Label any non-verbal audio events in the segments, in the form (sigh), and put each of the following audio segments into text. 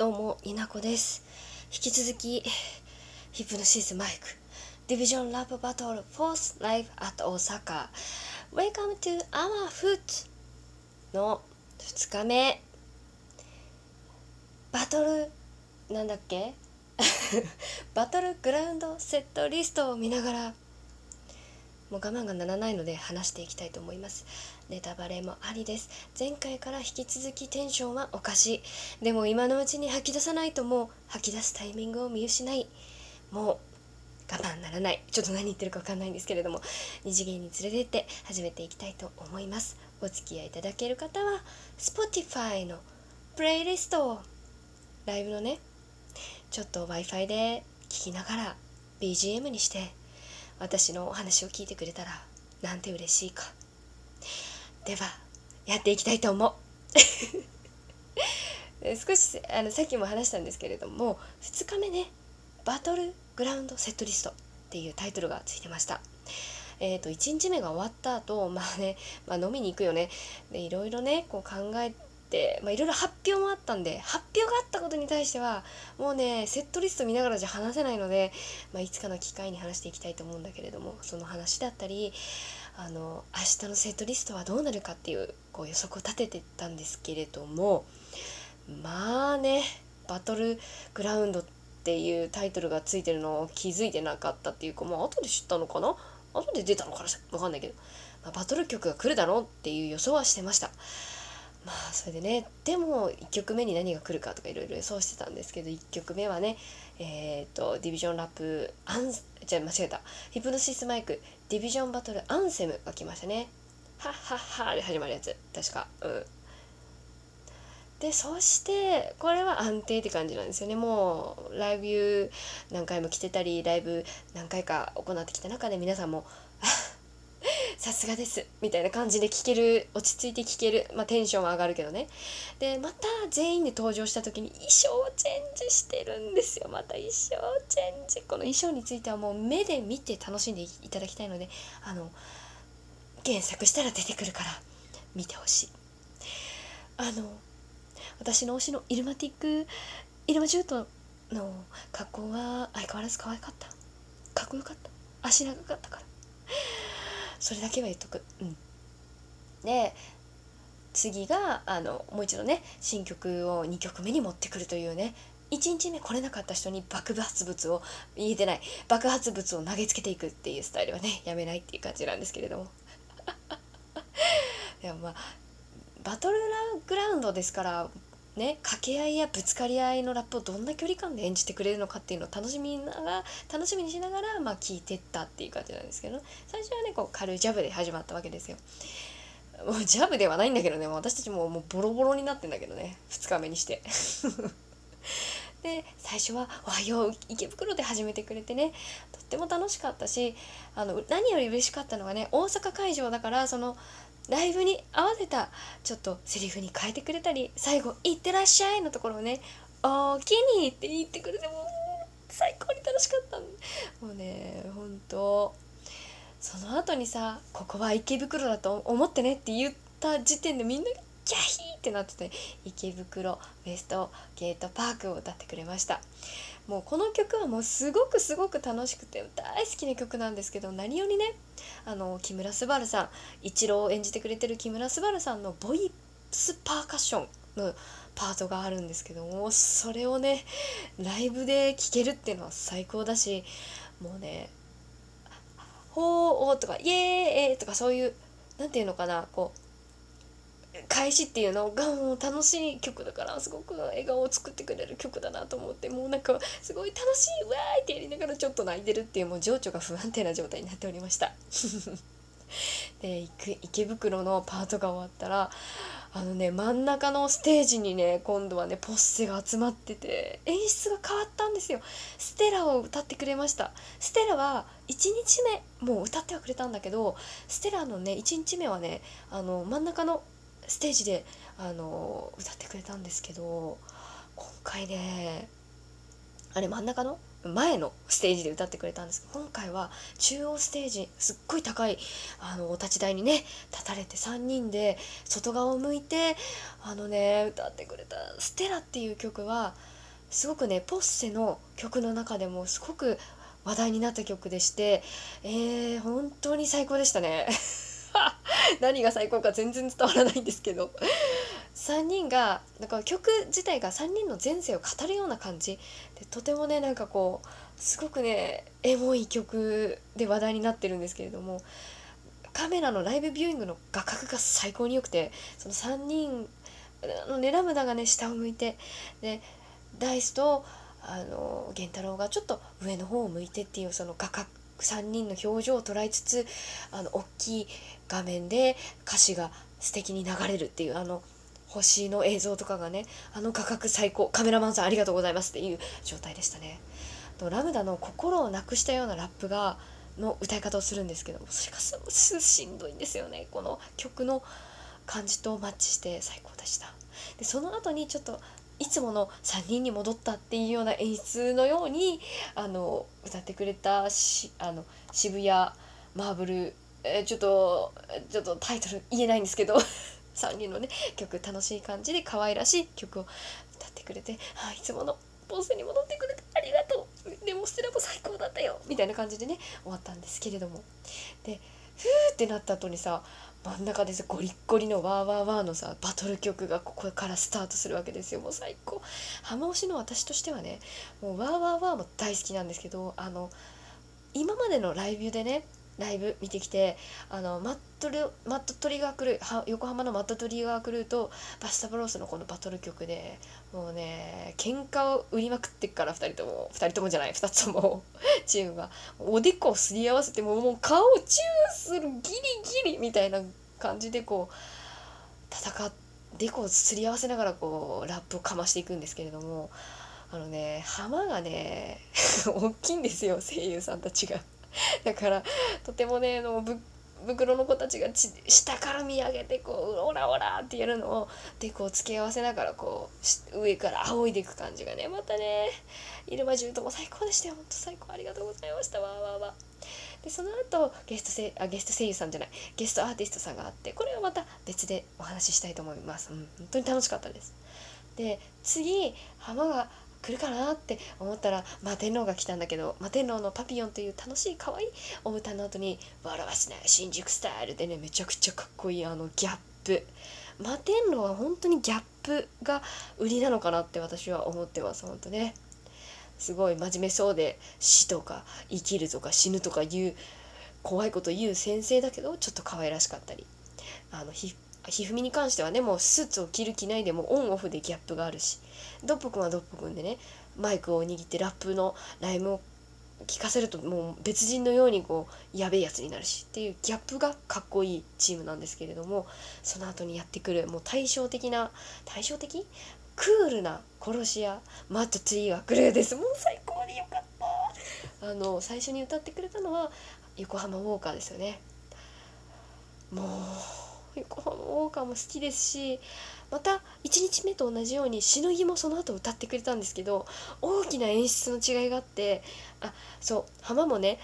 どうもになこです。引き続きヒプノシスマイクディビジョンラブバトルフォースライブアット大阪 Welcome to our foot の2日目。バトルなんだっけ？(laughs) バトルグラウンドセットリストを見ながらもう我慢がならないので話していきたいと思います。ネタバレもありです。前回から引き続きテンションはおかしい。でも今のうちに吐き出さないともう吐き出すタイミングを見失い。もう我慢ならない。ちょっと何言ってるか分かんないんですけれども。二次元に連れてって始めていきたいと思います。お付き合いいただける方は Spotify のプレイリストを。ライブのね。ちょっと Wi-Fi で聞きながら BGM にして。私のお話を聞いてくれたらなんて嬉しいか。ではやっていきたいと思う。(laughs) 少しあのさっきも話したんですけれども2日目ねバトルグラウンドセットリストっていうタイトルがついてました。えーと、と1日目が終わった後まあね、まあ、飲みに行くよね。でいろいろねこう考えて、まあ、いろいろ発表もあったんで発表があったことに対してはもうねセットリスト見ながらじゃ話せないので、まあ、いつかの機会に話していきたいと思うんだけれどもその話だったりあの明日のセットリストはどうなるかっていうこう予測を立ててたんですけれどもまあねバトルグラウンドっていうタイトルがついてるのを気づいてなかったっていうかまあ後で知ったのかな？後で出たのかな？分かんないけど、まあ、バトル曲が来るだろうっていう予想はしてました。まあそれでねでも1曲目に何が来るかとかいろいろ予想してたんですけど1曲目はねえっ、ー、とディビジョンラップアンじゃ間違えた。ヒプノシスマイクディビジョンバトルアンセムが来ましたね。はっはっはで始まるやつ。確か。うん。でそしてこれは安定って感じなんですよね。もうライブ何回も来てたりライブ何回か行ってきた中で皆さんも (laughs) さすがです。みたいな感じで聞ける。落ち着いて聞ける、まあ、テンションは上がるけどね。でまた全員で登場した時に衣装チェンジしてるんですよ。また衣装チェンジ。この衣装についてはもう目で見て楽しんでいただきたいのであの検索したら出てくるから見てほしい。あの私の推しのイルマティックイルマジュートの格好は相変わらず可愛かった。かっこよかった。足長かったから。それだけは言っとく。うん、で次があのもう一度ね新曲を2曲目に持ってくるというね1日目来れなかった人に爆発物を言えてない。爆発物を投げつけていくっていうスタイルはねやめないっていう感じなんですけれども。(laughs) でもまあバトルグラウンドですからね掛け合いやぶつかり合いのラップをどんな距離感で演じてくれるのかっていうのを楽しみながら楽しみにしながらまあ聞いてったっていう感じなんですけど最初はねこう軽いジャブで始まったわけですよ。もうジャブではないんだけどね。私たちももうボロボロになってんだけどね。2日目にして。(laughs) で最初は「おはよう池袋」で始めてくれてね。とっても楽しかったしあの何より嬉しかったのがね大阪会場だからそのライブに合わせたちょっとセリフに変えてくれたり最後「いってらっしゃい」のところをね「おおきに」って言ってくれても最高に楽しかったもうねほんとその後にさ「ここは池袋だと思ってね」って言った時点でみんながキャヒーってなってて池袋ウエストゲートパークを歌ってくれましたもうこの曲はもうすごくすごく楽しくて大好きな曲なんですけど何よりねあの木村昴さん一郎を演じてくれてる木村昴さんのボイスパーカッションのパートがあるんですけどもそれをねライブで聴けるっていうのは最高だしもうね「ほーお」とか「イエーイ!」とかそういう何て言うのかなこう開始っていうのがもう楽しい曲だからすごく笑顔を作ってくれる曲だなと思ってもうなんかすごい楽しいわーってやりながらちょっと泣いてるっていうもう情緒が不安定な状態になっておりました。(laughs) で池袋のパートが終わったらあのね真ん中のステージにね今度はねポッセが集まってて演出が変わったんですよ。ステラを歌ってくれました。ステラは1日目もう歌ってはくれたんだけどステラのね1日目はねあの真ん中のステージであの歌ってくれたんですけど今回ねあれ真ん中の前のステージで歌ってくれたんですけど今回は中央ステージすっごい高いあのお立ち台にね立たれて3人で外側を向いてあのね歌ってくれた「ステラ」っていう曲はすごくねポッセの曲の中でもすごく話題になった曲でしてえー、本当に最高でしたね。(laughs) 何が最高か全然伝わらないんですけど。3人がなんか曲自体が3人の前世を語るような感じ。でとてもねなんかこうすごくねエモい曲で話題になってるんですけれども。カメラのライブビューイングの画角が最高に良くてその3人のねラムダがね下を向いてでダイスとあの源太郎がちょっと上の方を向いてっていうその画角3人の表情を捉えつつあの大きい画面で歌詞が素敵に流れるっていうあの星の映像とかがねあの画角最高カメラマンさんありがとうございますっていう状態でしたね。とラムダの心をなくしたようなラップがの歌い方をするんですけどそれがすしんどいんですよねこの曲の感じとマッチして最高でしたでその後にちょっといつもの3人に戻ったっていうような演出のようにあの歌ってくれたしあの渋谷マーブル、えちょっとちょっとタイトル言えないんですけど (laughs) 3人のね曲楽しい感じで可愛らしい曲を歌ってくれてあいつものポーズに戻ってくれてありがとう。でもステラも最高だったよ。みたいな感じでね終わったんですけれども。でふーってなった後にさ真ん中でさゴリッゴリのワーワーワーのさバトル曲がここからスタートするわけですよ。もう最高。浜推しの私としてはねもうワーワーワーも大好きなんですけどあの今までのライブでねライブ見てきてあのマットルマットトリガークルー横浜のマットトリガークルーとバスタブロースのこのバトル曲でもうね喧嘩を売りまくってっから2人とも。2人ともじゃない2つとも。(laughs) チームが。おでこをすり合わせてももう顔をチューするギリギリみたいな感じでこう戦ってでこをすり合わせながらこうラップをかましていくんですけれどもあのね浜がね (laughs) 大きいんですよ声優さんたちが。(laughs) だからとてもねのぶ袋の子たちがち下から見上げてこうオラオラってやるのをでこう付け合わせながらこう上から仰いでいく感じがねまたね入間獣とも最高でしたよ。ほんと最高ありがとうございました。わわわでその後ゲスト声あゲスト声優さんじゃない。ゲストアーティストさんがあってこれはまた別でお話ししたいと思います、うん、本当に楽しかったです。で次浜が来るかなって思ったら、まあ、天皇が来たんだけど、まあ、天皇のパピヨンという楽しい可愛いお歌の後に「笑わせない新宿スタイル」でねめちゃくちゃかっこいいあのギャップ。摩天楼は本当にギャップが売りなのかなって私は思ってます本当ね。すごい真面目そうで死とか生きるとか死ぬとか言う怖いこと言う先生だけどちょっと可愛らしかったり。あのひひふみに関してはねもうスーツを着る着ないでもオンオフでギャップがあるし。ドッポくんはドッポくんでねマイクを握ってラップのライムを聞かせるともう別人のようにこうやべえやつになるしっていうギャップがかっこいいチームなんですけれどもその後にやってくるもう対照的な対照的？クールな殺し屋マット・トゥリーが来るです。もう最高によかった。あの最初に歌ってくれたのは横浜ウォーカーですよね。もう横浜ウォーカーも好きですしまた1日目と同じようにしのぎもその後歌ってくれたんですけど大きな演出の違いがあってあそう浜もね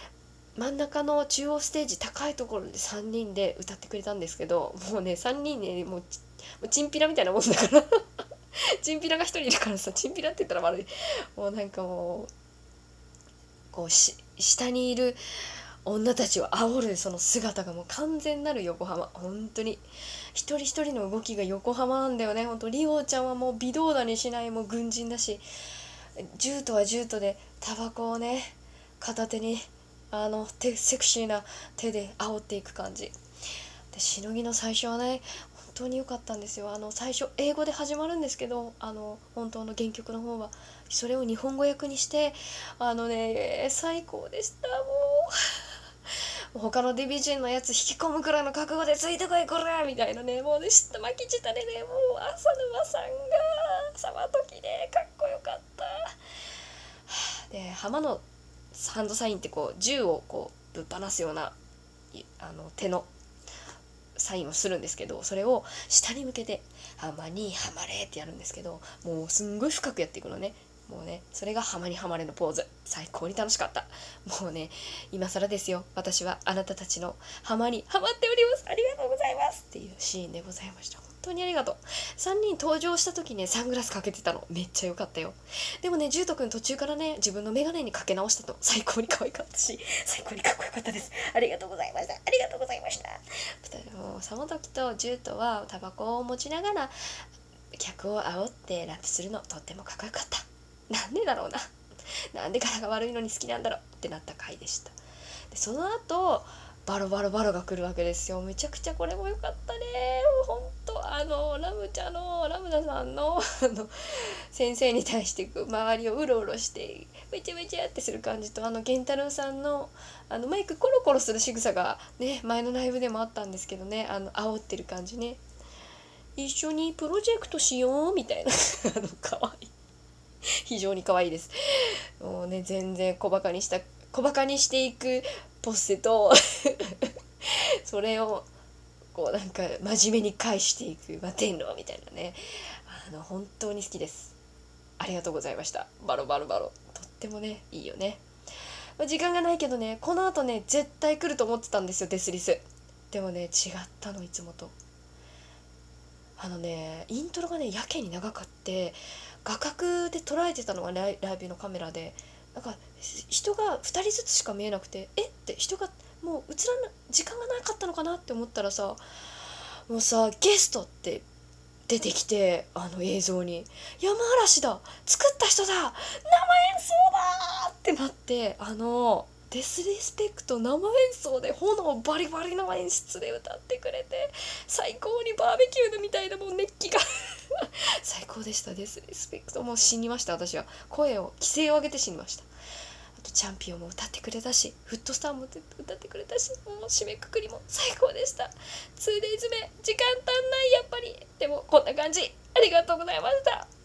真ん中の中央ステージ高いところで3人で歌ってくれたんですけどもうね3人ねもうチンピラみたいなもんだから (laughs) チンピラが1人いるからさチンピラって言ったら悪い。もうなんかもうこうし下にいる女たちを煽るその姿がもう完全なる横浜。本当に。一人一人の動きが横浜なんだよね。本当リオちゃんはもう微動だにしないもう軍人だし。銃とは銃とでタバコをね片手にあのセクシーな手で煽っていく感じ。でしのぎの最初はね本当に良かったんですよ。あの最初英語で始まるんですけどあの本当の原曲の方は。それを日本語訳にしてあのね最高でしたもう。他のディビジョンのやつ引き込むくらいの覚悟でついてこいこらみたいなね。もうね知った巻き舌でねもう。浅沼さんがさまときでかっこよかった。で浜のハンドサインってこう銃をこうぶっ放すようなあの手のサインをするんですけどそれを下に向けて「浜にはまれ」ってやるんですけどもうすんごい深くやっていくのね。もうねそれがハマにハマれのポーズ。最高に楽しかった。もうね今更ですよ。私はあなたたちのハマにハマっております。ありがとうございますっていうシーンでございました。本当にありがとう。3人登場した時ねサングラスかけてたの。めっちゃ良かったよ。でもねジュート君途中からね自分の眼鏡にかけ直したと。最高に可愛かったし。最高にかっこよかったです。ありがとうございました。ありがとうございました。2人もサモトキとジュートはタバコを持ちながら客を煽ってラップするの。とってもかっこよかった。なんでだろうな。なんで柄が悪いのに好きなんだろう。ってなった回でした。でその後バロバロバロが来るわけですよ。めちゃくちゃこれも良かったね。もうほんとあのラムちゃんのラムダさんのあの先生に対して周りをうろうろしてめちゃめちゃってする感じとあの源太郎さんのあのマイクコロコロする仕草がね前のライブでもあったんですけどね。あの煽ってる感じね。一緒にプロジェクトしようみたいな。(laughs) あの可愛い。(laughs) 非常に可愛いです。もうね全然小バカにした小バカにしていくポッセと (laughs) それをこうなんか真面目に返していく摩天楼みたいなね。あの本当に好きです。ありがとうございました。バロバロバロ。とってもねいいよね。時間がないけどねこの後ね絶対来ると思ってたんですよデスリス。でもね違ったのいつもと。あのねイントロがねやけに長かって画角で捉えてたのがライライブのカメラでなんか人が2人ずつしか見えなくてえ？って人がもう映らな時間がなかったのかなって思ったらさもうさゲストって出てきてあの映像に「山嵐だ！作った人だ！生演奏だ!」ってなってあのデスリスペクト生演奏で炎バリバリの演出で歌ってくれて最高にバーベキューみたいなもう熱気が。(laughs) 最高でした。デスリスペクトもう死にました。私は声を規制を上げて死にました。あとチャンピオンも歌ってくれたしフットスターも歌ってくれたしもう締めくくりも最高でした。2days 目時間足んないやっぱり。でもこんな感じ。ありがとうございました。